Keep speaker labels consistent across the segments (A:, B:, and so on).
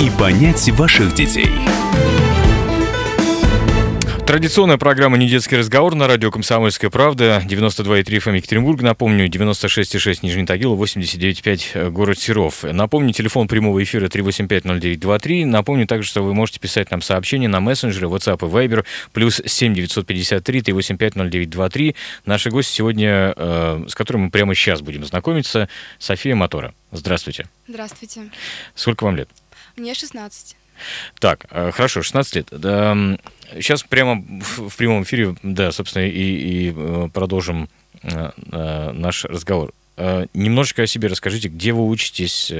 A: и понять ваших детей.
B: Традиционная программа «Недетский разговор» на радио «Комсомольская правда», 92,3 FM Екатеринбург, напомню, 96,6 Нижний Тагил, 89,5 город Серов. Напомню, телефон прямого эфира 3850923. Напомню также, что вы можете писать нам сообщения на мессенджеры WhatsApp и Viber, плюс 7 953 385 0923. Наши гости сегодня, э, с которыми мы прямо сейчас будем знакомиться, София Мотора. Здравствуйте.
C: Здравствуйте.
B: Сколько вам лет?
C: Мне 16.
B: Так, э, хорошо, 16 лет. Сейчас прямо в прямом эфире, да, собственно, и, и э, продолжим э, наш разговор. Немножечко о себе расскажите, где вы учитесь,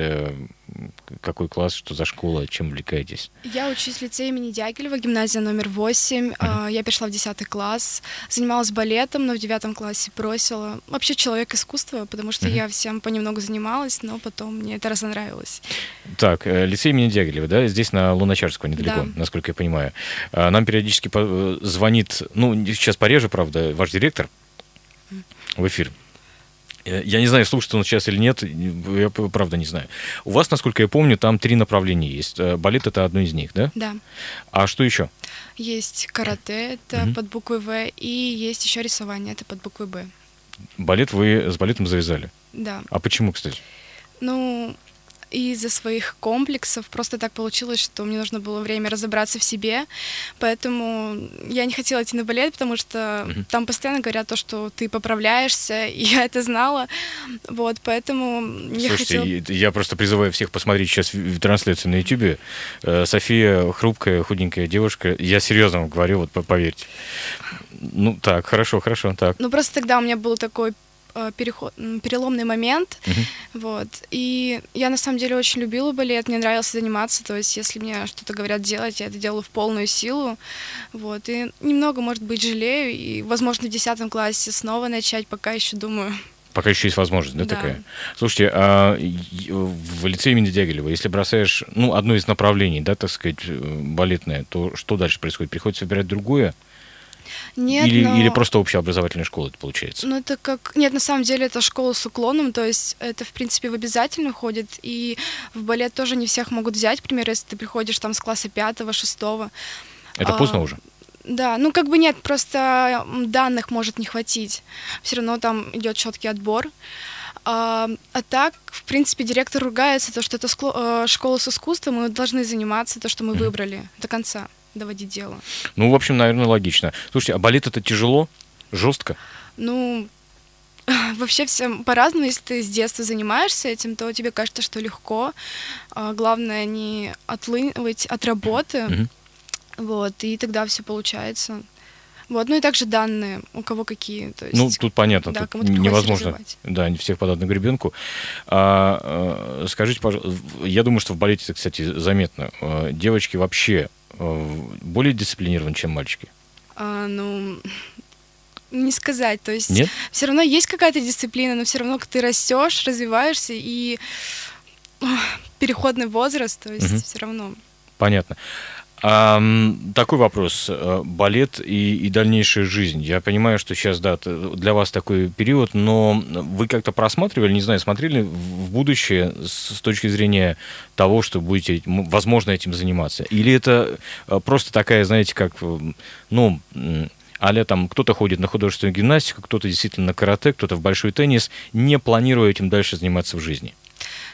B: какой класс, что за школа, чем увлекаетесь?
C: Я учусь в лицее имени Дягилева, гимназия номер 8. Uh-huh. Я перешла в 10 класс, занималась балетом, но в 9 классе бросила. Вообще человек искусства, потому что uh-huh. я всем понемногу занималась, но потом мне это разонравилось.
B: Так, э, лицей имени Дягилева, да, здесь на Луначарского недалеко, да. насколько я понимаю. А, нам периодически э, звонит, ну, сейчас пореже, правда, ваш директор в эфир. Э, я не знаю, слушает он сейчас или нет, я правда не знаю. У вас, насколько я помню, там три направления есть. Э, балет это одно из них, да?
C: Да.
B: А что еще?
C: Есть карате, это угу. под буквой В, и есть еще рисование, это под буквой Б.
B: Балет вы с балетом завязали?
C: Да.
B: А почему, кстати?
C: Ну, из-за своих комплексов просто так получилось, что мне нужно было время разобраться в себе, поэтому я не хотела идти на балет, потому что uh-huh. там постоянно говорят то, что ты поправляешься, и я это знала, вот, поэтому я
B: Слушайте,
C: хотела...
B: я просто призываю всех посмотреть сейчас трансляцию на YouTube. Э, София хрупкая, худенькая девушка, я серьезно вам говорю, вот поверьте. Ну так, хорошо, хорошо, так.
C: Ну просто тогда у меня был такой переход, переломный момент, uh-huh. вот. И я на самом деле очень любила балет, мне нравилось заниматься, то есть если мне что-то говорят делать, я это делаю в полную силу, вот. И немного, может быть, жалею, и, возможно, в десятом классе снова начать, пока еще думаю.
B: Пока еще есть возможность, да, да. такая? Слушайте, а в лице имени Дягилева, если бросаешь, ну, одно из направлений, да, так сказать, э, балетное, то что дальше происходит? Приходится выбирать другое?
C: Нет,
B: или,
C: но...
B: или просто общеобразовательная школа это получается?
C: Ну, это как... Нет, на самом деле это школа с уклоном, то есть это, в принципе, в обязательно ходит, и в балет тоже не всех могут взять, например, если ты приходишь там с класса пятого, шестого.
B: Это а, поздно уже?
C: Да, ну как бы нет, просто данных может не хватить. Все равно там идет четкий отбор. А, а так, в принципе, директор ругается, то, что это э, школа с искусством, мы должны заниматься то, что мы выбрали до конца доводить дело.
B: Ну, в общем, наверное, логично. Слушайте, а балет это тяжело, жестко?
C: Ну, вообще всем по-разному. Если ты с детства занимаешься этим, то тебе кажется, что легко. А, главное не отлынивать от работы. Mm-hmm. Вот, и тогда все получается. Вот, ну и также данные, у кого какие. То
B: ну, есть, ну, тут понятно, да, тут невозможно да, не всех подать на гребенку. А, а, скажите, пожалуйста, я думаю, что в балете, кстати, заметно. А, девочки вообще Э, более дисциплинирован, чем мальчики?
C: А, ну, не сказать. То есть
B: Нет?
C: все равно есть какая-то дисциплина, но все равно ты растешь, развиваешься и переходный возраст, то есть угу. все равно.
B: Понятно. А, такой вопрос. Э, балет и, и дальнейшая жизнь. Я понимаю, что сейчас, да, для вас такой период, но вы как-то просматривали, не знаю, смотрели в будущее с, точки зрения того, что будете, возможно, этим заниматься? Или это э, просто такая, знаете, как, э, ну, а там кто-то ходит на художественную гимнастику, кто-то действительно на карате, кто-то в большой теннис, не планируя этим дальше заниматься в жизни?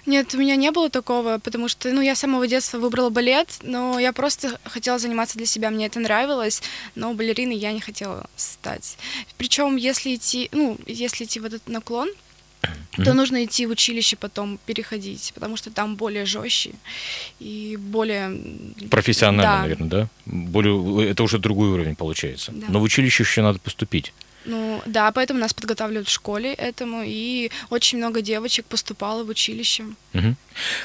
C: Нет, у меня не было такого, потому что, ну, я с самого детства выбрала балет, но я просто хотела заниматься для себя, мне это нравилось, но балериной я не хотела стать. Причем, если идти, ну, если идти в этот наклон, mm-hmm. то нужно идти в училище потом переходить, потому что там более жестче и более
B: профессионально, да. наверное, да? Более это уже другой уровень получается. Да. Но в училище еще надо поступить.
C: Ну да, поэтому нас подготавливают в школе этому, и очень много девочек поступало в училище.
B: Угу.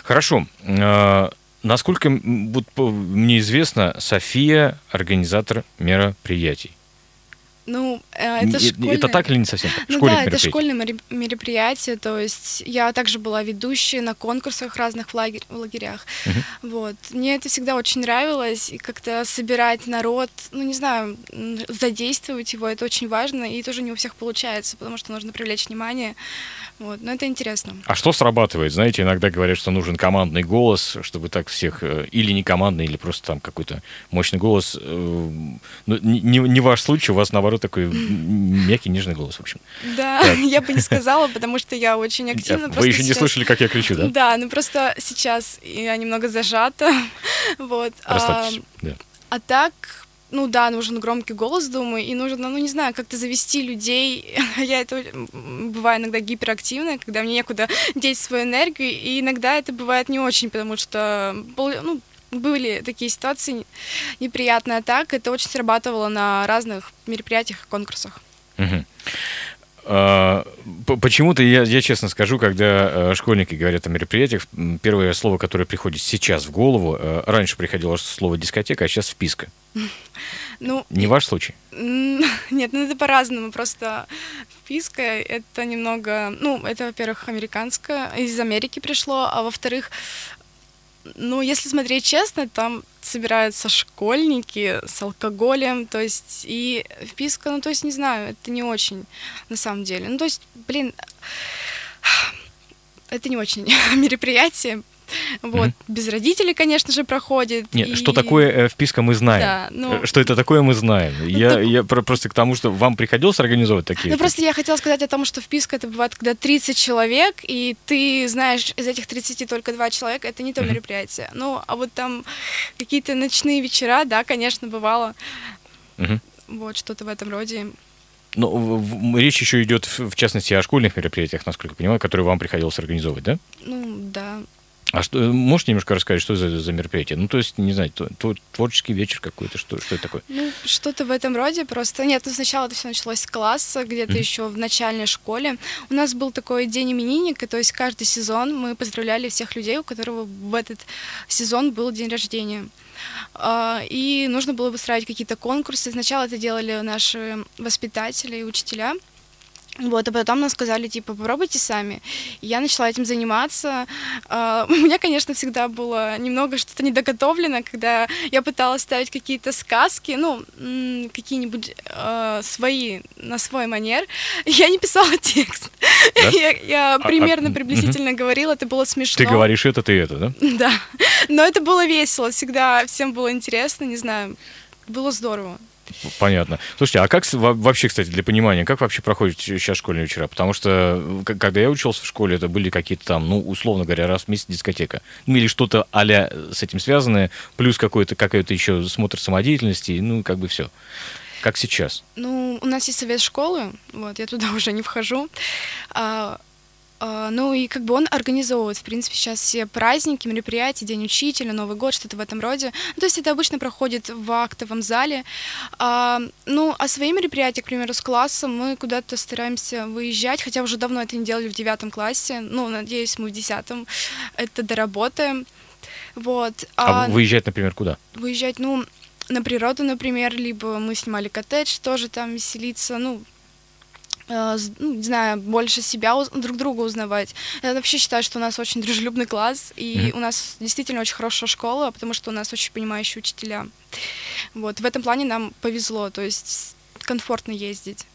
B: Хорошо. А, насколько вот, мне известно, София организатор мероприятий.
C: Ну, э, это
B: Н-
C: школьное...
B: это так или не совсем?
C: Ну
B: Школьных
C: да, это школьное мероприятие, то есть я также была ведущей на конкурсах разных в, лагерь- в лагерях. Вот. Мне это всегда очень нравилось, и как-то собирать народ, ну не знаю, задействовать его, это очень важно, и тоже не у всех получается, потому что нужно привлечь внимание. Вот. Но это интересно.
B: А что срабатывает? Знаете, иногда говорят, что нужен командный голос, чтобы так всех... э, Или не командный, или просто там какой-то мощный голос. э, Ну, не, не- ваш случай, у вас, наоборот, такой мягкий, нежный голос, в общем.
C: Да,
B: Так.
C: я бы не сказала, потому что я очень активна.
B: Вы еще не слышали, как я кричу, да?
C: Да, ну просто сейчас я немного зажата. Вот. а.
B: Да.
C: А так, ну да, нужен громкий голос, думаю, и нужно, ну не знаю, как-то завести людей. Я это бываю иногда гиперактивная, когда мне некуда деть свою энергию, и иногда это бывает не очень, потому что ну, были такие ситуации неприятные, а так это очень срабатывало на разных мероприятиях и конкурсах.
B: Мгм. П- Почему-то я, я честно скажу, когда э, школьники говорят о мероприятиях, первое слово, которое приходит сейчас в голову, э, раньше приходило слово дискотека, а сейчас вписка.
C: Ну,
B: Не ваш случай?
C: Нет, ну это по-разному. Просто вписка это немного, ну, это, во-первых, американское, из Америки пришло, а во-вторых, ну, если смотреть честно, там собираются школьники с алкоголем, то есть и вписка, ну, то есть, не знаю, это не очень на самом деле. Ну, то есть, блин, это не очень мероприятие. Вот, без родителей, конечно же, проходит.
B: Нет,
C: и-
B: что такое э, вписка, мы знаем.
C: Да, ну-
B: Э, Что это такое, мы знаем. я,
C: так-
B: я про- просто к тому, что вам приходилось организовывать такие.
C: Ну, просто я хотела сказать о том, что вписка это бывает, когда 30 человек, и ты знаешь из этих 30 только два человека, это не то
B: Мгм.
C: мероприятие. Ну, а вот там какие-то ночные вечера, да, конечно, бывало.
B: Мгм.
C: Вот, что-то в этом роде.
B: В- речь еще идет, в в частности, о школьных мероприятиях, насколько я понимаю, которые вам приходилось организовывать, да?
C: Ну, да.
B: А что, можете немножко рассказать, что за, за мероприятие? Ну, то есть, не знаю, тво- тво- творческий вечер какой-то, что, что это такое?
C: Ну, что-то в этом роде. Просто нет, ну сначала это все началось с класса, где-то
B: Мгм.
C: еще в начальной школе. У нас был такой день именинника, то есть каждый сезон мы поздравляли всех людей, у которого в этот сезон был день рождения. А, И нужно было устраивать какие-то конкурсы. Сначала это делали наши воспитатели и учителя. Вот, а потом нам сказали, типа, попробуйте сами. И я начала этим заниматься. А, У меня, конечно, всегда было немного что-то недоготовлено, когда я пыталась ставить какие-то сказки, ну, какие-нибудь э, свои, на свой манер. Я не писала текст.
B: Да?
C: Я, я
B: а,
C: примерно,
B: мгм.
C: приблизительно говорила, это было смешно.
B: Ты говоришь это, ты это, да?
C: Да. Но это было весело, всегда всем было интересно, не знаю, было здорово.
B: Понятно. Слушайте, а как вообще, кстати, для понимания, как вообще проходят сейчас школьные вечера? Потому что, когда я учился в школе, это были какие-то там, ну, условно говоря, раз в месяц дискотека. Ну, или что-то а с этим связанное, плюс какой-то, какой-то еще смотр самодеятельности, ну, как бы все. Как сейчас?
C: Ну, у нас есть совет школы, вот, я туда уже не вхожу. А, ну и как бы он организовывает, в принципе, сейчас все праздники, мероприятия, День учителя, Новый год, что-то в этом роде. Ну, то есть это обычно проходит в актовом зале. А, ну, а свои мероприятия, к примеру, с классом мы куда-то стараемся выезжать, хотя уже давно это не делали в девятом классе. Ну, надеюсь, мы в десятом это доработаем. Вот.
B: А, выезжать, например, куда?
C: выезжать, ну, на природу, например, либо мы снимали коттедж, тоже там веселиться, ну, ну, не знаю, больше себя, друг друга узнавать. Я вообще считаю, что у нас очень дружелюбный класс, и
B: Мгм.
C: у нас действительно очень хорошая школа, потому что у нас очень понимающие учителя. Вот, в этом плане нам повезло, то есть комфортно ездить.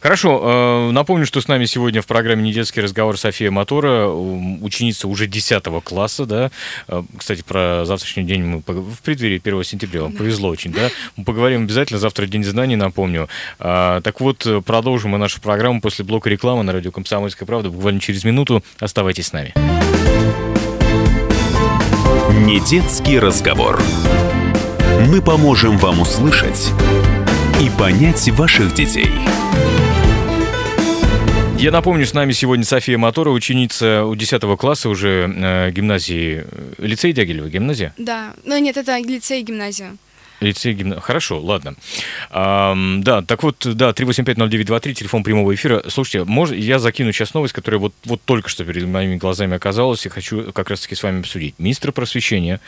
B: Хорошо. э, Напомню, что с нами сегодня в программе «Недетский разговор» София Мотора, ученица уже 10 класса, да. Э, Кстати, про завтрашний день мы в преддверии 1 сентября. Вам повезло очень, да. Мы поговорим обязательно. Завтра День знаний, напомню. А, Так вот, э, продолжим мы нашу программу после блока рекламы на радио «Комсомольская правда». Буквально через минуту. Оставайтесь с нами.
A: Недетский разговор. Мы поможем вам услышать и понять ваших детей.
B: Я напомню, с нами сегодня София Мотора, ученица у 10 класса уже э, гимназии, э, лицей Дягилева, гимназия?
C: Да, ну нет, это лицей и гимназия.
B: Лицей гимна. Хорошо, ладно. Ам, да, так вот, да, 3850923, телефон прямого эфира. Слушайте, мож, я закину сейчас новость, которая вот, вот только что перед моими глазами оказалась, и хочу как раз-таки с вами обсудить. Министр просвещения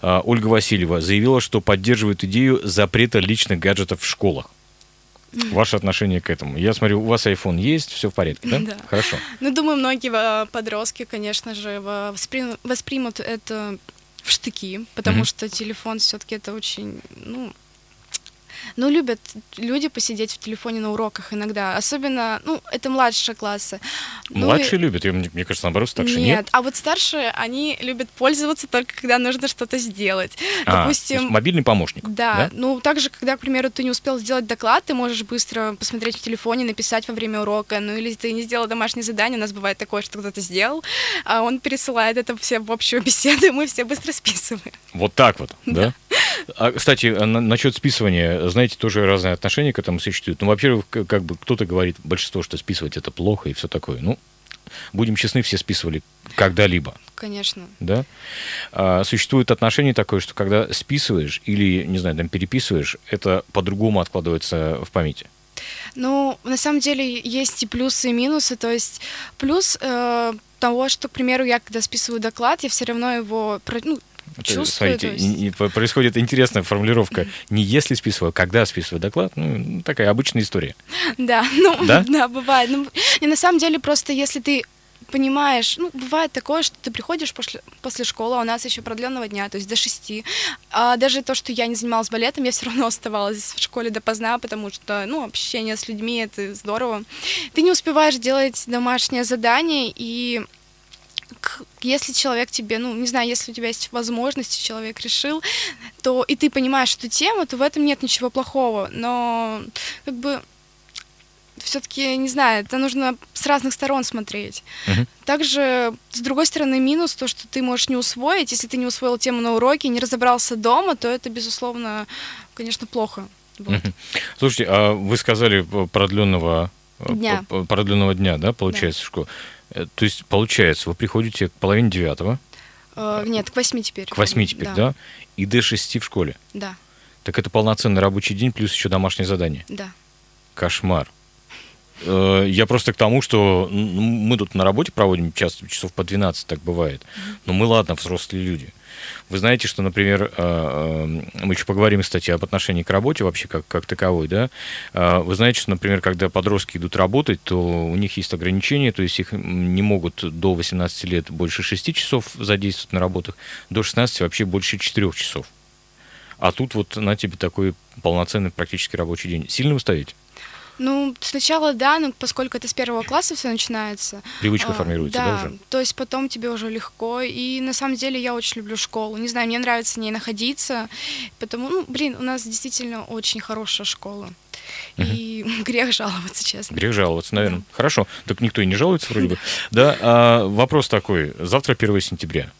B: а, Ольга Васильева заявила, что поддерживает идею запрета личных гаджетов в школах. Ваше отношение к этому? Я смотрю, у вас iPhone есть, все в порядке, да?
C: Да.
B: Хорошо.
C: Ну, думаю, многие э, подростки, конечно же, во- воспри- воспримут это в штыки, потому
B: Мгм.
C: что телефон все-таки это очень, ну, ну, любят люди посидеть в телефоне на уроках иногда. Особенно, ну, это младшие классы. Ну,
B: Младшие любят, я, мне мне кажется, наоборот, что
C: нет,
B: нет.
C: а вот старшие, они любят пользоваться только когда нужно что-то сделать.
B: А,
C: Допустим,
B: мобильный помощник.
C: да, ну также, когда, к примеру, ты не успел сделать доклад, ты можешь быстро посмотреть в телефоне, написать во время урока, ну или ты не сделал домашнее задание, у нас бывает такое, что кто-то сделал, а он пересылает это все в общую беседу, и мы все быстро списываем.
B: Вот так вот, да? А, кстати, на- насчет списывания, знаете, тоже разные отношения к этому существуют. Ну, во-первых, как бы кто-то говорит, большинство, что списывать это плохо и все такое. Ну, будем честны, все списывали когда-либо,
C: Конечно.
B: да? А, существует отношение такое, что когда списываешь или, не знаю, там переписываешь, это по-другому откладывается в памяти.
C: Ну, на самом деле есть и плюсы, и минусы. То есть плюс э, того, что, к примеру, я когда списываю доклад, я все равно его ну, чувствую.
B: смотрите, и- происходит интересная формулировка. Не если списываю, а когда списываю доклад. Ну, такая обычная история.
C: Да, ну,
B: Да?
C: да, бывает. Ну, и на самом деле просто если ты понимаешь, ну, бывает такое, что ты приходишь после, после школы, а у нас еще продленного дня, то есть до шести. А даже то, что я не занималась балетом, я все равно оставалась в школе допоздна, потому что, ну, общение с людьми — это здорово. Ты не успеваешь делать домашнее задание, и если человек тебе, ну, не знаю, если у тебя есть возможность, и человек решил, то и ты понимаешь эту тему, то в этом нет ничего плохого. Но как бы все-таки, не знаю, это нужно с разных сторон смотреть.
B: Мгм.
C: Также, с другой стороны, минус то, что ты можешь не усвоить. Если ты не усвоил тему на уроке, не разобрался дома, то это, безусловно, конечно, плохо. Вот.
B: Мгм. Слушайте, а вы сказали п- продленного э,
C: Дня.
B: продленного дня, да, получается, в школу? Э, То есть, получается, вы приходите к половине девятого,
C: Э, нет, к восьми теперь.
B: к восьми теперь, да. и до шести в школе.
C: Да,
B: Так это полноценный рабочий день, плюс еще домашнее задание.
C: да.
B: Кошмар. Э, Я просто к тому, что ну, мы тут на работе проводим часто часов по 12, так бывает. Но мы, ладно, взрослые люди. Вы знаете, что, например, э, э, мы еще поговорим, кстати, об отношении к работе вообще как, как таковой, да? Э, Вы знаете, что, например, когда подростки идут работать, то у них есть ограничения, то есть их не могут до 18 лет больше 6 часов задействовать на работах, до 16 вообще больше 4 часов. А тут вот на тебе такой полноценный практически рабочий день. Сильно вы ставите?
C: Ну, сначала да, но поскольку это с первого класса все начинается.
B: Привычка
C: а,
B: формируется, да, уже?
C: то есть потом тебе уже легко. И на самом деле я очень люблю школу. Не знаю, мне нравится в ней находиться. Потому, ну, блин, у нас действительно очень хорошая школа. И грех жаловаться, честно.
B: Грех жаловаться, наверное. Хорошо. Так никто и не жалуется вроде бы. Да, а, вопрос такой. Завтра 1 сентября.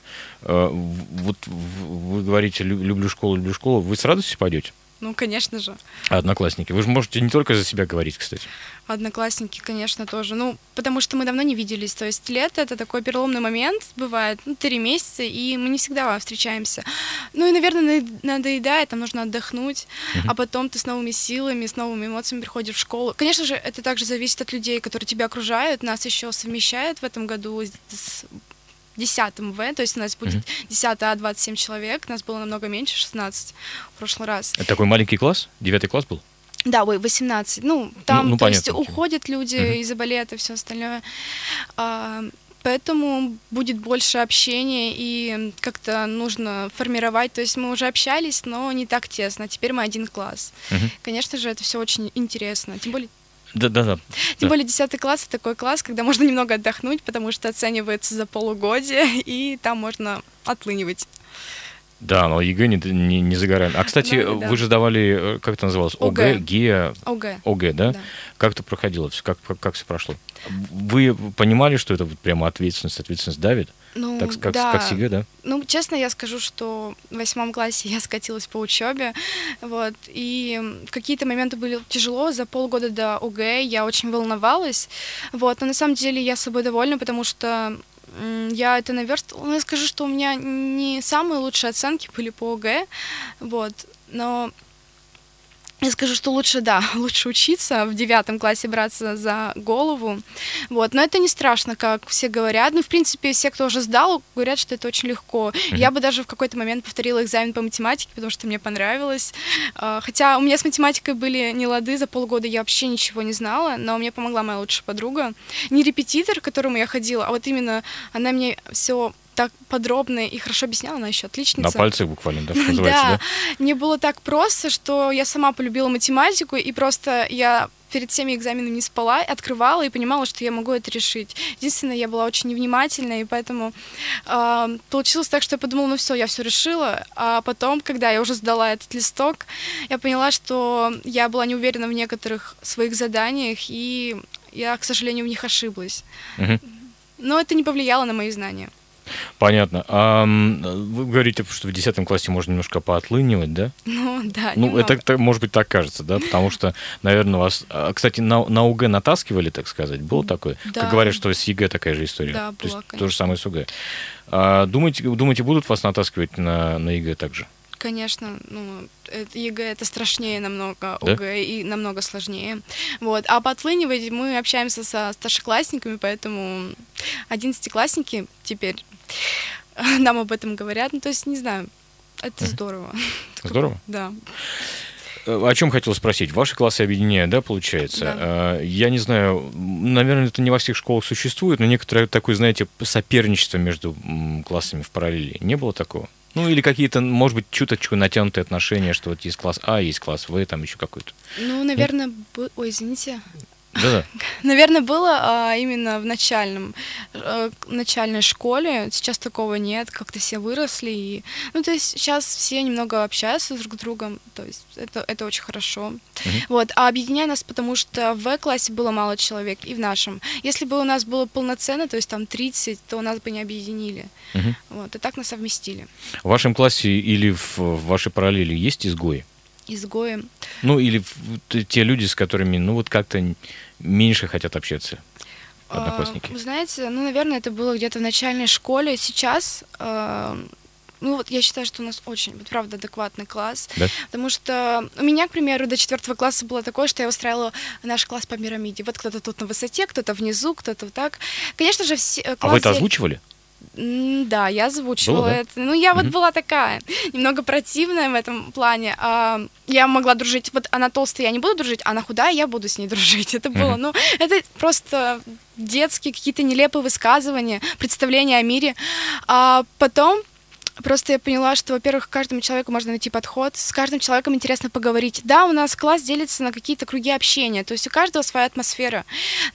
B: А, вот вы говорите, «Лю- люблю школу, люблю школу. Вы с радостью пойдете?
C: Ну, конечно же.
B: А одноклассники? Вы же можете не только за себя говорить, кстати.
C: Одноклассники, конечно, тоже. Ну, потому что мы давно не виделись. То есть лето — это такой переломный момент, бывает, ну, три месяца, и мы не всегда встречаемся. Ну и, наверное, над- надоедает, там нужно отдохнуть, а потом ты с новыми силами, с новыми эмоциями приходишь в школу. Конечно же, это также зависит от людей, которые тебя окружают. Нас еще совмещают в этом году с 10 В, то есть у нас будет 10 А 27 человек, нас было намного меньше, 16 в прошлый раз.
B: Это такой маленький класс? Девятый класс был?
C: Да, ой, 18. Ну, там,
B: ну,
C: то есть,
B: понятно, окей.
C: уходят люди
B: Мгм.
C: из-за балета и все остальное. А, поэтому будет больше общения, и как-то нужно формировать. То есть мы уже общались, но не так тесно. Теперь мы один класс.
B: Мгм.
C: Конечно же, это все очень интересно. Тем более,
B: Да-да-да.
C: тем
B: Да.
C: более 10 класс это такой класс, когда можно немного отдохнуть, потому что оценивается за полугодие, и там можно отлынивать.
B: Да, но ЕГЭ не, не, не за горами. А, кстати,
C: Ну, да.
B: вы же сдавали, э, как это называлось? ОГЭ,
C: ОГЭ.
B: ГИА,
C: ОГ.
B: ОГЭ, да?
C: Да.
B: Как это проходило? Как, как, как все прошло? Вы понимали, что это вот прямо ответственность, ответственность давит?
C: Ну,
B: Так, как,
C: да.
B: как с ЕГЭ, да?
C: Ну, честно, я скажу, что в восьмом классе я скатилась по учебе, вот, и в какие-то моменты были тяжело, за полгода до ОГЭ я очень волновалась, вот, но на самом деле я собой довольна, потому что я это наверстывала. Ну, я скажу, что у меня не самые лучшие оценки были по ОГЭ, вот, но я скажу, что лучше, да, лучше учиться, в девятом классе браться за голову, вот, но это не страшно, как все говорят, ну, в принципе, все, кто уже сдал, говорят, что это очень легко. Я бы даже в какой-то момент повторила экзамен по математике, потому что мне понравилось, А, хотя у меня с математикой были не лады, за полгода я вообще ничего не знала, но мне помогла моя лучшая подруга, не репетитор, к которому я ходила, а вот именно она мне все так подробно и хорошо объясняла, она еще отличница.
B: На пальцах буквально, да, что называется, да?
C: Мне было так просто, что я сама полюбила математику, и просто я перед всеми экзаменами не спала, открывала и понимала, что я могу это решить. Единственное, я была очень невнимательна, и поэтому э, получилось так, что я подумала, ну все, я все решила. А потом, когда я уже сдала этот листок, я поняла, что я была не уверена в некоторых своих заданиях, и я, к сожалению, в них ошиблась.
B: Мгм.
C: Но это не повлияло на мои знания.
B: Понятно. А, вы говорите, что в 10 классе можно немножко поотлынивать, да?
C: Ну да,
B: Ну,
C: немного.
B: это, может быть, так кажется, да? Потому что, наверное, вас... а, Кстати, на, на ОГЭ натаскивали, так сказать? Было такое?
C: Да.
B: Как говорят, что с ЕГЭ такая же история.
C: Да,
B: То есть
C: была,
B: то же
C: конечно.
B: самое с ОГЭ. А, думаете, думаете, будут вас натаскивать на, на ЕГЭ также?
C: Конечно, ну, ЕГЭ это страшнее намного,
B: Да?
C: ОГЭ и намного сложнее. Вот. А подтлынивать мы общаемся со старшеклассниками, поэтому одиннадцатиклассники теперь нам об этом говорят. Ну, то есть, не знаю, это здорово.
B: Здорово.
C: Да.
B: Э, О чем хотел спросить? Ваши классы объединяют, да, получается?
C: Да.
B: Э, Я не знаю, наверное, это не во всех школах существует, но некоторое такое, знаете, соперничество между классами в параллели. Не было такого? Ну, или какие-то, может быть, чуточку натянутые отношения, что вот есть класс А, есть класс В, там еще какой-то.
C: Ну, наверное, бы- ой, извините.
B: Да-да.
C: Наверное, было а, именно в начальном, э, начальной школе. Сейчас такого нет, как-то все выросли. И, ну, то есть сейчас все немного общаются друг с другом, то есть это, это очень хорошо. Вот, а объединяет нас, потому что в классе было мало человек, и в нашем. Если бы у нас было полноценно, то есть там 30, то нас бы не объединили.
B: Мгм.
C: Вот, и так нас совместили.
B: В вашем классе или в, в вашей параллели есть изгои?
C: Изгои.
B: Ну, или те люди, с которыми, ну, вот как-то меньше хотят общаться,
C: А,
B: одноклассники.
C: Вы знаете, ну, наверное, это было где-то в начальной школе. Сейчас, а, ну, вот я считаю, что у нас очень, вот, правда, адекватный класс.
B: Да?
C: Потому что у меня, к примеру, до четвертого класса было такое, что я устраивала наш класс по пирамиде. Вот кто-то тут на высоте, кто-то внизу, кто-то вот так. Конечно же, все э,
B: А вы это озвучивали?
C: Да, я озвучивала
B: Было, да?
C: это. Ну, я вот
B: Мгм.
C: была такая, немного противная в этом плане. А, я могла дружить, вот она толстая, я не буду дружить, а она худая, я буду с ней дружить. Это было, ну, это просто детские какие-то нелепые высказывания, представления о мире. А потом Просто я поняла, что, во-первых, каждому человеку можно найти подход, с каждым человеком интересно поговорить. Да, у нас класс делится на какие-то круги общения, то есть у каждого своя атмосфера,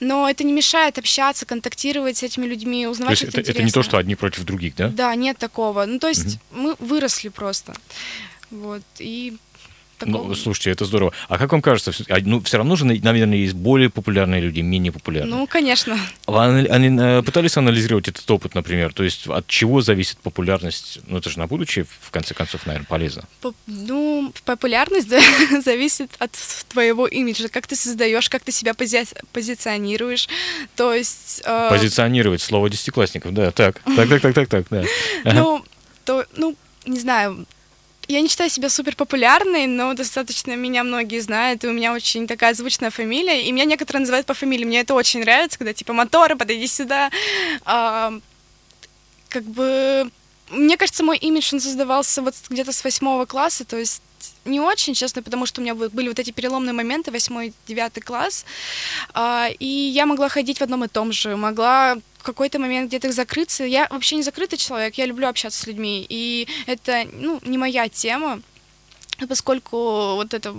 C: но это не мешает общаться, контактировать с этими людьми,
B: То
C: узнавать
B: есть
C: что-то
B: это, это не то, что одни против других, да?
C: Да, нет такого. Ну, то есть мы выросли просто. Вот, и такого...
B: Ну, слушайте, это здорово. А как вам кажется, а, ну, все равно же, наверное, есть более популярные люди, менее популярные.
C: Ну, конечно.
B: Вы ани- э, пытались анализировать этот опыт, например? То есть от чего зависит популярность? Ну, это же на будущее, в конце концов, наверное, полезно.
C: Поп- Ну, популярность да, зависит от твоего имиджа, как ты создаешь, как ты себя пози- позиционируешь. То есть... э,
B: Позиционировать слово десятиклассников, да, так, так, так, так, так, так, да.
C: Ну, то, ну, не знаю, я не считаю себя супер популярной, но достаточно меня многие знают, и у меня очень такая звучная фамилия, и меня некоторые называют по фамилии. Мне это очень нравится, когда типа моторы, подойди сюда. А, как бы, мне кажется, мой имидж, он создавался вот где-то с восьмого класса, то есть не очень, честно, потому что у меня были вот эти переломные моменты, восьмой, девятый класс, а, и я могла ходить в одном и том же, могла в какой-то момент где-то закрыться. Я вообще не закрытый человек, я люблю общаться с людьми, и это, ну, не моя тема, поскольку вот это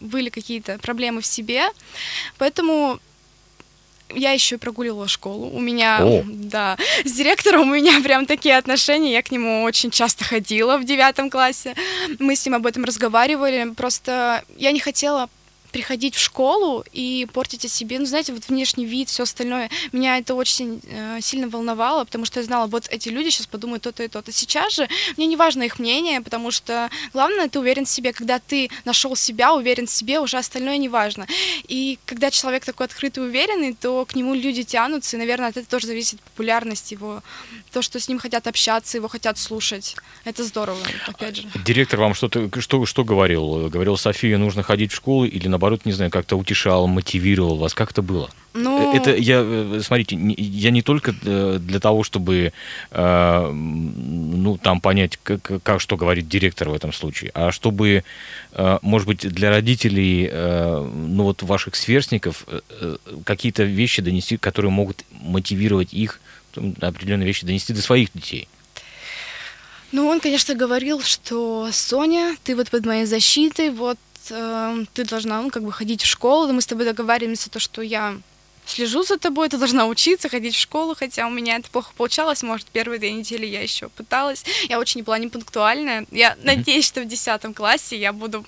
C: были какие-то проблемы в себе, поэтому я еще и прогуливала школу. У меня,
B: О.
C: да, с директором у меня прям такие отношения. Я к нему очень часто ходила в девятом классе. Мы с ним об этом разговаривали. Просто я не хотела приходить в школу и портить о себе, ну, знаете, вот внешний вид, все остальное. Меня это очень э, сильно волновало, потому что я знала, вот эти люди сейчас подумают то-то и то-то. Сейчас же мне не важно их мнение, потому что главное, ты уверен в себе. Когда ты нашел себя, уверен в себе, уже остальное не важно. И когда человек такой открытый и уверенный, то к нему люди тянутся, и, наверное, от этого тоже зависит популярность его, то, что с ним хотят общаться, его хотят слушать. Это здорово, опять же.
B: Директор вам что-то что, что говорил? Говорил, София, нужно ходить в школу или, наоборот, не знаю, как-то утешал, мотивировал вас? Как это было?
C: Ну,
B: Это я, э, смотрите, я не только э, для того, чтобы, э, ну, там понять, как, как что говорит директор в этом случае, а чтобы, э, может быть, для родителей, э, ну, вот ваших сверстников э, э, какие-то вещи донести, которые могут мотивировать их, определенные вещи донести до своих детей.
C: Ну, он, конечно, говорил, что Соня, ты вот под моей защитой, вот э, ты должна, ну, как бы ходить в школу, мы с тобой договариваемся, то, что я слежу за тобой, ты должна учиться, ходить в школу, хотя у меня это плохо получалось, может, первые две недели я еще пыталась, я очень не была не пунктуальная, я надеюсь, что в десятом классе я буду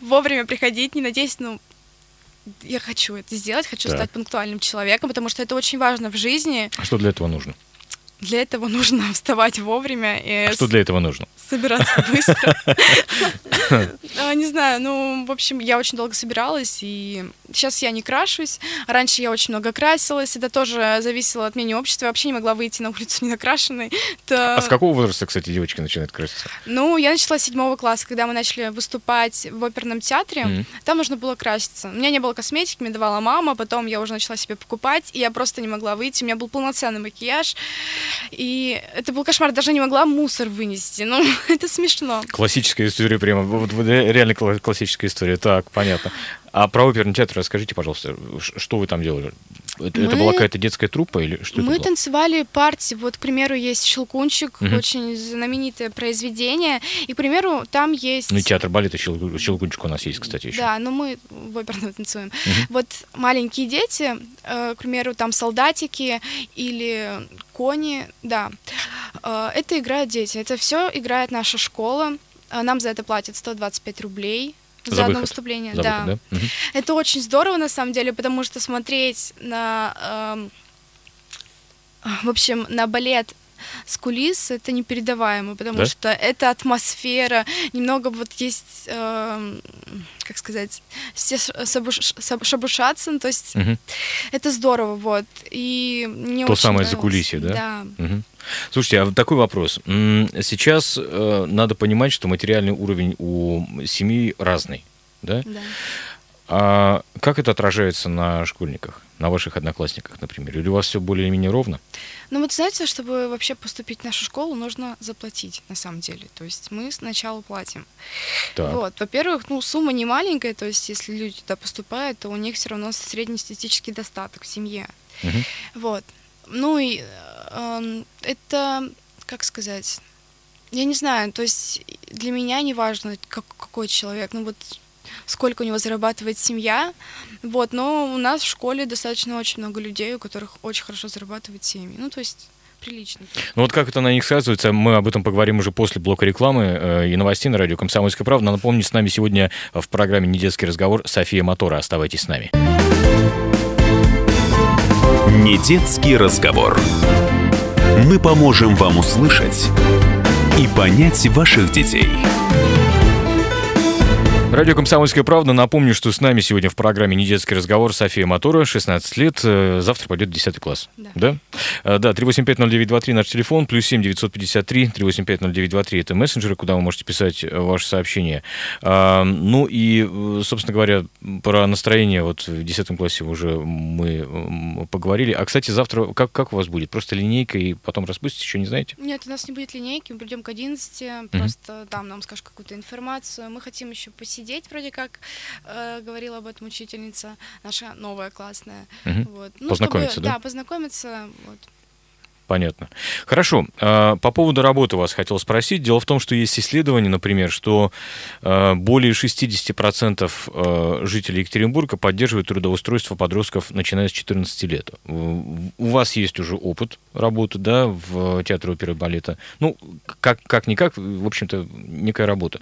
C: вовремя приходить, не надеюсь, ну, я хочу это сделать, хочу
B: Так.
C: стать пунктуальным человеком, потому что это очень важно в жизни.
B: А что для этого нужно?
C: Для этого нужно вставать вовремя и
B: А что для этого нужно?
C: Собираться быстро. А, Не знаю, ну, в общем, я очень долго собиралась, и сейчас я не крашусь. Раньше я очень много красилась, это тоже зависело от мнения общества. Я вообще не могла выйти на улицу не накрашенной. Это-
B: А с какого возраста, кстати, девочки начинают краситься?
C: Ну, я начала с седьмого класса, когда мы начали выступать в оперном театре.
B: Мгм.
C: Там нужно было краситься. У меня не было косметики, мне давала мама, потом я уже начала себе покупать, и я просто не могла выйти. У меня был полноценный макияж, и это был кошмар. Даже не могла мусор вынести. Ну, это смешно.
B: Классическая история прямо, вот, вот реально кла- классическая история. Так, понятно. А про оперный театр расскажите, пожалуйста, что вы там делали? Это, это
C: Мы-
B: была какая-то детская труппа или что
C: Мы
B: это было?
C: танцевали партии. Вот, к примеру, есть «Щелкунчик»,
B: Мгм.
C: очень знаменитое произведение. И, к примеру, там есть...
B: Ну и театр балета Щел- Щелкунчик у нас есть, кстати, еще.
C: Да, но мы в оперном танцуем. Вот маленькие дети, э, к примеру, там солдатики или кони, да, э, это играют дети. Это все играет наша школа. Э, Нам за это платят 125 рублей. За,
B: За
C: одно
B: выход.
C: выступление,
B: За
C: да.
B: выход, да?
C: Это очень здорово, на самом деле, потому что смотреть на, эм, в общем, на балет с кулис это непередаваемо, потому
B: Да?
C: что это атмосфера, немного вот есть, эм, как сказать, все ш- собуш- соб- шабушатся, ну, то есть
B: Мгм.
C: это здорово, вот. И мне
B: То самое
C: нравилось.
B: закулисье, да?
C: Да.
B: Мгм. Слушайте, а такой вопрос. Сейчас э, надо понимать, что материальный уровень у семьи разный, да?
C: да.
B: А как это отражается на школьниках, на ваших одноклассниках, например? Или у вас все более-менее ровно?
C: Ну вот знаете, чтобы вообще поступить в нашу школу, нужно заплатить, на самом деле. То есть мы сначала платим.
B: Так.
C: Вот, во-первых, ну, сумма не маленькая, то есть если люди туда поступают, то у них все равно среднестатистический достаток в семье.
B: Мгм.
C: Вот. Ну и эм, это, как сказать, я не знаю, то есть для меня не важно, как, какой человек, ну вот сколько у него зарабатывает семья, вот, но у нас в школе достаточно очень много людей, у которых очень хорошо зарабатывают семьи, ну то есть прилично.
B: Ну вот как это на них сказывается, мы об этом поговорим уже после блока рекламы э, и новостей на радио «Комсомольская правда». Напомню, с нами сегодня в программе «Недетский разговор» София Мотора. Оставайтесь с нами.
A: Недетский разговор. Мы поможем вам услышать и понять ваших детей.
B: Радио «Комсомольская правда». Напомню, что с нами сегодня в программе «Недетский разговор» София Мотора, 16 лет. Э, Завтра пойдет в 10 класс.
C: Да.
B: Да? Э, Да, 3850923 наш телефон, плюс 7 953 3850923 это мессенджеры, куда вы можете писать э, ваши сообщения. А, Ну и, собственно говоря, про настроение вот в 10 классе уже мы поговорили. А, кстати, завтра как, как у вас будет? Просто линейка и потом распустите, еще не знаете?
C: Нет, у нас не будет линейки, мы придем к 11, просто там нам скажут какую-то информацию. Мы хотим еще посидеть, вроде как э, говорила об этом учительница, наша новая классная.
B: Мгм.
C: Вот. Ну,
B: Познакомиться,
C: чтобы-
B: да?
C: Да, познакомиться. Вот.
B: Понятно. Хорошо. А, По поводу работы вас хотел спросить. Дело в том, что есть исследование, например, что а, более 60% а, жителей Екатеринбурга поддерживают трудоустройство подростков, начиная с 14 лет. У вас есть уже опыт работы, да, в театре оперы и балета. Ну, как, как-никак, в общем-то, некая работа.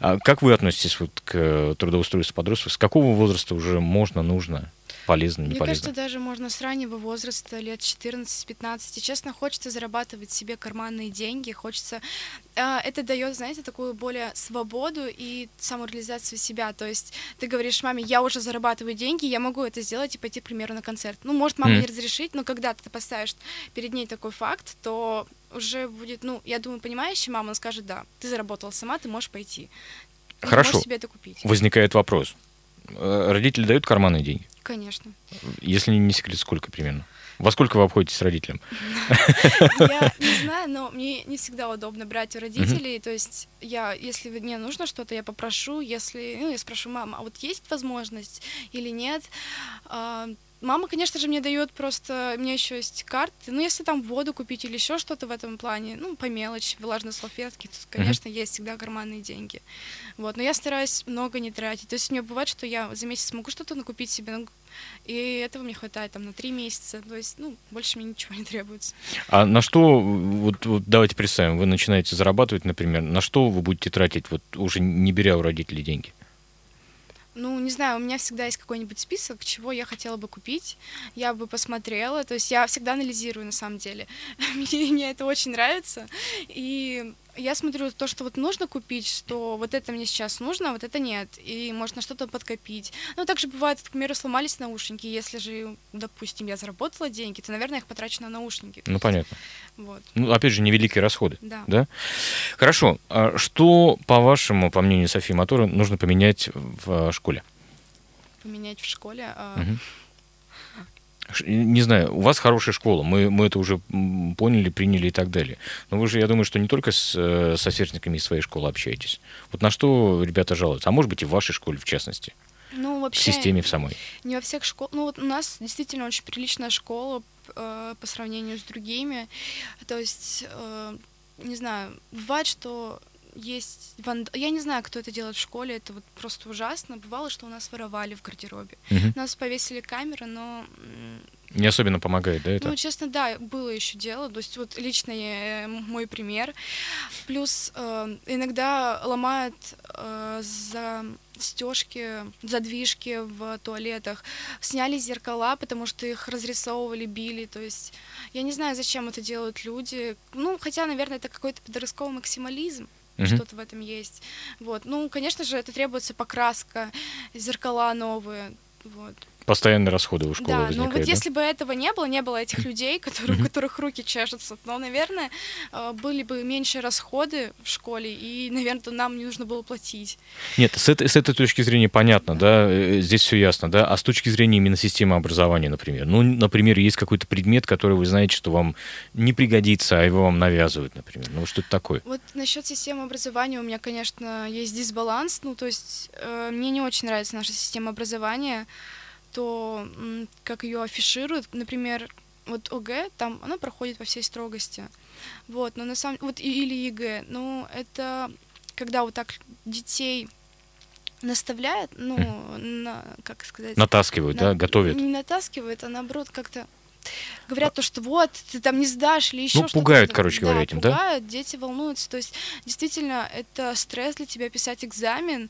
B: Как вы относитесь вот к трудоустройству подростков? С какого возраста уже можно, нужно, полезно, не
C: Мне
B: полезно?
C: кажется, даже можно с раннего возраста, лет 14-15. Честно, хочется зарабатывать себе карманные деньги, хочется... а, Это дает, знаете, такую более свободу и самореализацию себя. То есть ты говоришь маме, я уже зарабатываю деньги, я могу это сделать и пойти, к примеру, на концерт. Ну, может, мама
B: Мгм.
C: не разрешит, но когда ты поставишь перед ней такой факт, то уже будет, ну, я думаю, понимающая мама, она скажет, да, ты заработала сама, ты можешь пойти. Ты
B: Хорошо.
C: можешь себе это купить.
B: Возникает вопрос. Э, Родители дают карманные деньги?
C: Конечно.
B: Если не секрет, сколько примерно? Во сколько вы обходитесь с родителем?
C: Я не знаю, но мне не всегда удобно брать у родителей. То есть я, если мне нужно что-то, я попрошу. Если, ну, я спрошу, мама, а вот есть возможность или нет? Мама, конечно же, мне дает просто, у меня еще есть карты, ну, если там воду купить или еще что-то в этом плане, ну, по мелочи, влажные салфетки, то, конечно, есть всегда карманные деньги. Вот, но я стараюсь много не тратить. То есть у меня бывает, что я за месяц могу что-то накупить себе, ну, и этого мне хватает там на три месяца. То есть, ну, больше мне ничего не требуется.
B: А на что, вот, вот давайте представим, вы начинаете зарабатывать, например, на что вы будете тратить, вот уже не беря у родителей деньги?
C: Ну, не знаю, у меня всегда есть какой-нибудь список, чего я хотела бы купить. Я бы посмотрела. То есть я всегда анализирую на самом деле. Мне, мне это очень нравится. И я смотрю то, что вот нужно купить, что вот это мне сейчас нужно, а вот это нет. И можно что-то подкопить. Ну, также бывает, к примеру, сломались наушники. Если же, допустим, я заработала деньги, то, наверное, их потрачу на наушники.
B: Ну, понятно.
C: Вот,
B: Ну, опять же, невеликие расходы.
C: да.
B: Да? Хорошо. А что, по-вашему, по мнению Софии Мотора, нужно поменять в э, школе?
C: Поменять в школе.
B: Ш- Не знаю, у вас хорошая школа, мы, мы это уже поняли, приняли и так далее. Но вы же, я думаю, что не только с, э, со сверстниками из своей школы общаетесь. Вот на что ребята жалуются? А может быть и в вашей школе, в частности,
C: Ну,
B: в
C: вообще,
B: системе в самой.
C: Не во всех школах. Ну, вот у нас действительно очень приличная школа э, по сравнению с другими. То есть, э, не знаю, бывает, что есть ванд... Я не знаю, кто это делает в школе, это вот просто ужасно. Бывало, что у нас воровали в гардеробе.
B: Мгм.
C: У нас повесили камеры, но
B: Не особенно помогает, да, это?
C: ну, честно, да, было еще дело. То есть вот лично я- э, мой пример. Плюс э, иногда ломают э, за стежки, задвижки в туалетах. Сняли зеркала, потому что их разрисовывали, били. То есть я не знаю, зачем это делают люди. Ну, хотя, наверное, это какой-то подростковый максимализм.
B: Мгм.
C: Что-то в этом есть. Вот. Ну, конечно же, это требуется покраска, зеркала новые. Вот.
B: Постоянные расходы у школы
C: Да, но
B: возникают,
C: вот
B: да?
C: если бы этого не было, не было этих людей, которые, у которых руки чешутся, то, наверное, э, были бы меньше расходы в школе, и, наверное, нам не нужно было платить.
B: Нет, с этой, с этой точки зрения понятно, да, э, здесь все ясно, да, а с точки зрения именно системы образования, например, ну, например, есть какой-то предмет, который вы знаете, что вам не пригодится, а его вам навязывают, например, ну, что это такое?
C: Вот насчет системы образования у меня, конечно, есть дисбаланс. Ну, то есть э, мне не очень нравится наша система образования, то как ее афишируют, например, вот ОГЭ, там она проходит во всей строгости. Вот, но на самом вот или ЕГЭ, ну, это когда вот так детей наставляют, ну, на, как сказать,
B: Натаскивают, да,
C: на-
B: готовят.
C: Не натаскивают, а наоборот как-то говорят то, что вот, ты там не сдашь или еще
B: Ну,
C: что-то.
B: пугают, короче говоря, этим, да?
C: пугают, дети волнуются. То есть, действительно, это стресс для тебя писать экзамен,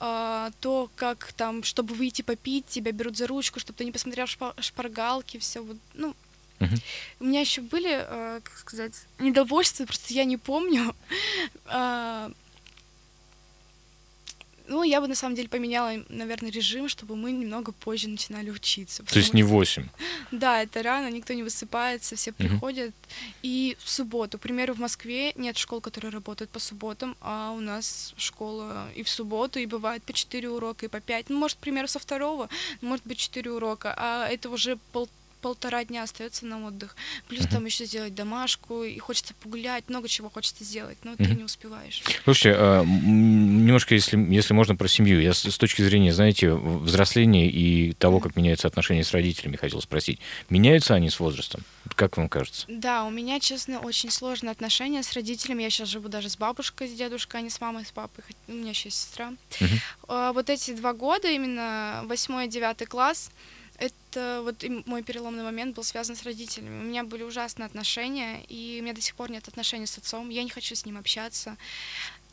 C: то, как там, чтобы выйти попить, тебя берут за ручку, чтобы ты не посмотрел шпа- шпаргалки, все вот, ну,
B: Мгм.
C: у меня еще были, э, как сказать, недовольства, просто я не помню. А, Ну, я бы на самом деле поменяла, наверное, режим, чтобы мы немного позже начинали учиться.
B: То есть не 8.
C: да, это рано, никто не высыпается, все приходят. И в субботу, к примеру, в Москве нет школ, которые работают по субботам, а у нас школа и в субботу, и бывает по 4 урока, и по 5. Ну, может, к примеру, со второго, может быть, 4 урока, а это уже пол полтора дня остается на отдых. Плюс
B: Мгм.
C: там еще сделать домашку, и хочется погулять, много чего хочется сделать, но ты
B: Мгм.
C: не успеваешь.
B: Слушайте, а, немножко, если, если можно, про семью. Я с, с точки зрения, знаете, взросления и того, как меняются отношения с родителями, хотел спросить. Меняются они с возрастом? Как вам кажется?
C: Да, у меня, честно, очень сложные отношения с родителями. Я сейчас живу даже с бабушкой, с дедушкой, а не с мамой, с папой. У меня еще есть сестра. А, Вот эти два года, именно восьмой и девятый класс, это вот мой переломный момент был связан с родителями. У меня были ужасные отношения, и у меня до сих пор нет отношений с отцом. Я не хочу с ним общаться.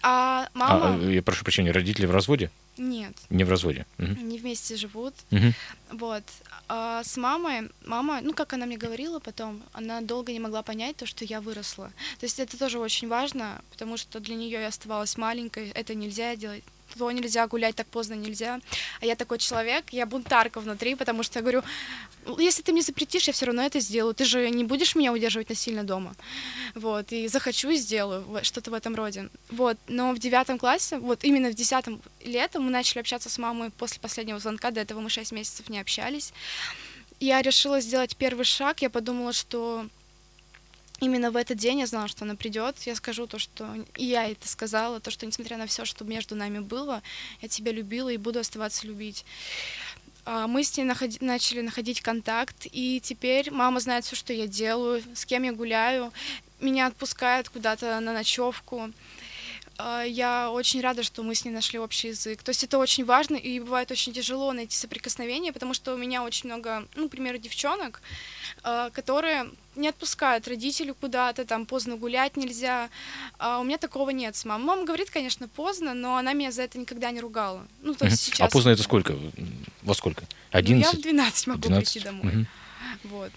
C: А мама...
B: А, я прошу прощения, родители в разводе?
C: Нет,
B: Не в разводе. Мгм.
C: они вместе живут.
B: Мгм.
C: Вот. А с мамой, мама, ну, как она мне говорила потом, она долго не могла понять то, что я выросла. То есть это тоже очень важно, потому что для нее я оставалась маленькой, это нельзя делать, то нельзя гулять так поздно нельзя. А я такой человек, я бунтарка внутри, потому что я говорю, «Ну, если ты мне запретишь, я все равно это сделаю. Ты же не будешь меня удерживать насильно дома. Вот, и захочу и сделаю, что-то в этом роде. Вот, но в девятом классе, вот именно в десятом летом мы начали общаться с мамой после последнего звонка, до этого мы шесть месяцев не общались. Я решила сделать первый шаг, я подумала, что именно в этот день я знала, что она придет. Я скажу то, что и я это сказала, то, что несмотря на все, что между нами было, я тебя любила и буду оставаться любить. А, Мы с ней находи- начали находить контакт, и теперь мама знает все, что я делаю, с кем я гуляю, меня отпускают куда-то на ночевку. А, Я очень рада, что мы с ней нашли общий язык. То есть это очень важно, и бывает очень тяжело найти соприкосновение, потому что у меня очень много, ну, к примеру, девчонок, а, которые не отпускают родителей куда-то, там поздно гулять нельзя. А у меня такого нет с мамой. Мама говорит, конечно, поздно, но она меня за это никогда не ругала. Ну, то есть сейчас...
B: А поздно это сколько? Во сколько?
C: Ну, я
B: 11?
C: в 12 могу
B: 12?
C: прийти домой. Вот.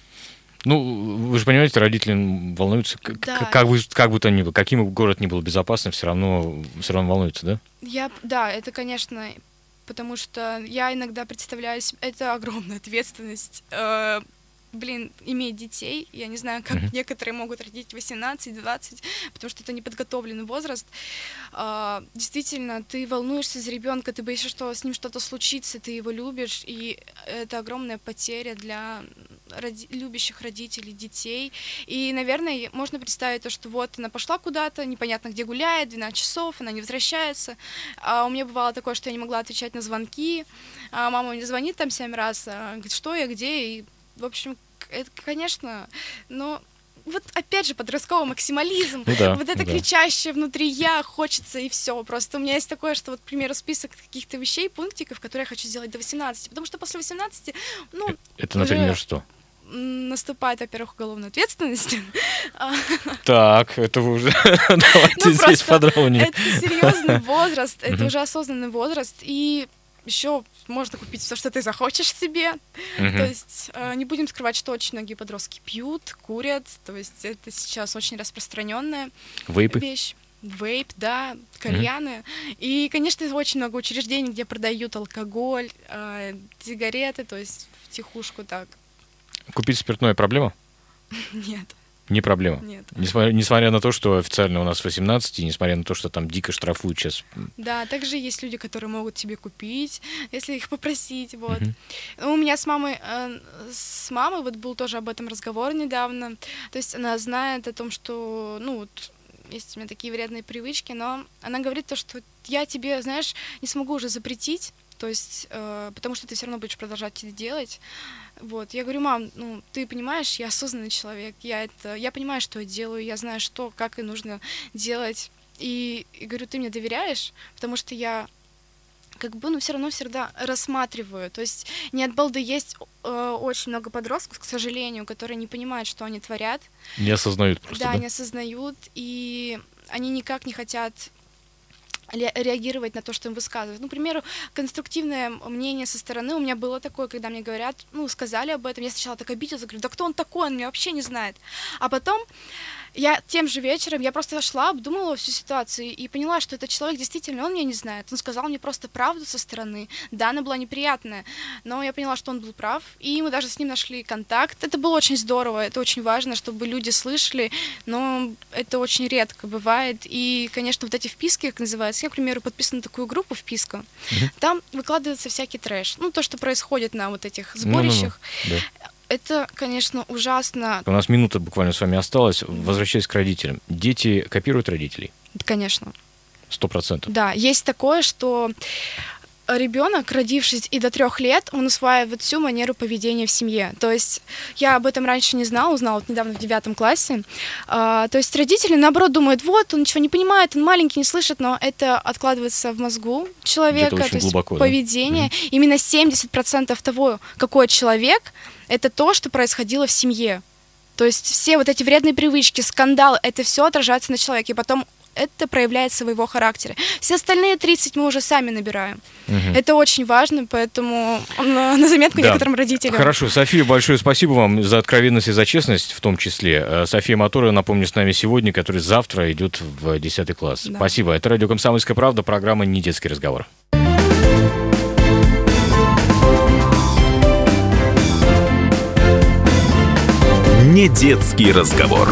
B: Ну, вы же понимаете, родители волнуются,
C: Да.
B: как, бы, как бы то ни было, каким бы город ни был безопасным, все равно, все равно волнуются, да?
C: Я, да, это, конечно, потому что я иногда представляю, себе- это огромная ответственность. э, блин, иметь детей, я не знаю, как
B: Мгм.
C: некоторые могут родить 18-20, потому что это неподготовленный возраст. А, действительно, ты волнуешься за ребенка, ты боишься, что с ним что-то случится, ты его любишь, и это огромная потеря для роди- любящих родителей, детей. И, наверное, можно представить то, что вот она пошла куда-то, непонятно где гуляет, 12 часов, она не возвращается. А у меня бывало такое, что я не могла отвечать на звонки, а мама мне звонит там семь раз, а, говорит, что я, где, и, в общем, это, конечно, но вот опять же подростковый максимализм,
B: Ну да,
C: вот это
B: да.
C: кричащее внутри я хочется и все. Просто у меня есть такое, что вот, к примеру, список каких-то вещей, пунктиков, которые я хочу сделать до 18, потому что после 18, ну,
B: Это,
C: уже
B: например, что?
C: наступает, во-первых, уголовная ответственность. А,
B: Так, это вы уже давайте
C: Ну,
B: здесь подробнее.
C: Это серьезный возраст, это уже осознанный возраст, и еще можно купить все, что ты захочешь себе.
B: Мгм.
C: То есть э, не будем скрывать, что очень многие подростки пьют, курят. То есть это сейчас очень распространенная
B: Вейпы?
C: вещь. Вейп, да, кальяны. И, конечно, очень много учреждений, где продают алкоголь, э, сигареты, то есть в тихушку так.
B: Купить спиртное проблема?
C: Нет,
B: Не проблема.
C: нет.
B: Несмотря, несмотря на то, что официально у нас 18, и несмотря на то, что там дико штрафуют сейчас.
C: Да, также есть люди, которые могут тебе купить, если их попросить, вот.
B: Мгм.
C: У меня с мамой, э, с мамой вот был тоже об этом разговор недавно. То есть она знает о том, что, ну, вот, есть у меня такие вредные привычки, но она говорит то, что я тебе, знаешь, не смогу уже запретить, то есть, э, потому что ты все равно будешь продолжать это делать. Вот, я говорю, мам, ну, ты понимаешь, я осознанный человек, я это, я понимаю, что я делаю, я знаю, что, как и нужно делать. И, и говорю, ты мне доверяешь, потому что я как бы, ну, все равно всегда рассматриваю. То есть не от балды есть э, очень много подростков, к сожалению, которые не понимают, что они творят.
B: Не осознают просто,
C: да,
B: да?
C: они осознают, и они никак не хотят реагировать на то, что им высказывают. Ну, к примеру, конструктивное мнение со стороны у меня было такое, когда мне говорят, ну, сказали об этом, я сначала так обиделась, говорю, да кто он такой, он меня вообще не знает. А потом я тем же вечером, я просто шла, обдумала всю ситуацию и поняла, что этот человек действительно, он меня не знает. Он сказал мне просто правду со стороны. Да, она была неприятная, но я поняла, что он был прав, и мы даже с ним нашли контакт. Это было очень здорово, это очень важно, чтобы люди слышали, но это очень редко бывает. И, конечно, вот эти вписки, как называется, я, к примеру, подписана на такую группу вписка. Там выкладывается всякий трэш. Ну, то, что происходит на вот этих
B: Ну-ну-ну,
C: сборищах.
B: да.
C: Это, конечно, ужасно,
B: У нас минута буквально с вами осталась. Возвращаясь к родителям. Дети копируют родителей?
C: конечно.
B: Сто процентов.
C: Да, есть такое, что ребенок, родившись и до трех лет, он усваивает всю манеру поведения в семье. То есть я об этом раньше не знала, узнала вот недавно в девятом классе. А, то есть родители, наоборот, думают, вот, он ничего не понимает, он маленький, не слышит, но это откладывается в мозгу человека,
B: очень
C: то есть
B: глубоко, да?
C: поведение. Именно 70% того, какой человек, это то, что происходило в семье. То есть все вот эти вредные привычки, скандалы, это все отражается на человеке. И потом это проявляется в его характере. Все остальные 30 мы уже сами набираем. Это очень важно, поэтому на, на заметку
B: Да.
C: некоторым родителям.
B: Хорошо, София, большое спасибо вам за откровенность и за честность в том числе. Э, София Моторова, напомню, с нами сегодня, который завтра идет в 10 класс.
C: Да.
B: Спасибо. Это радио «Комсомольская правда», программа «Не детский разговор».
A: Не детский разговор.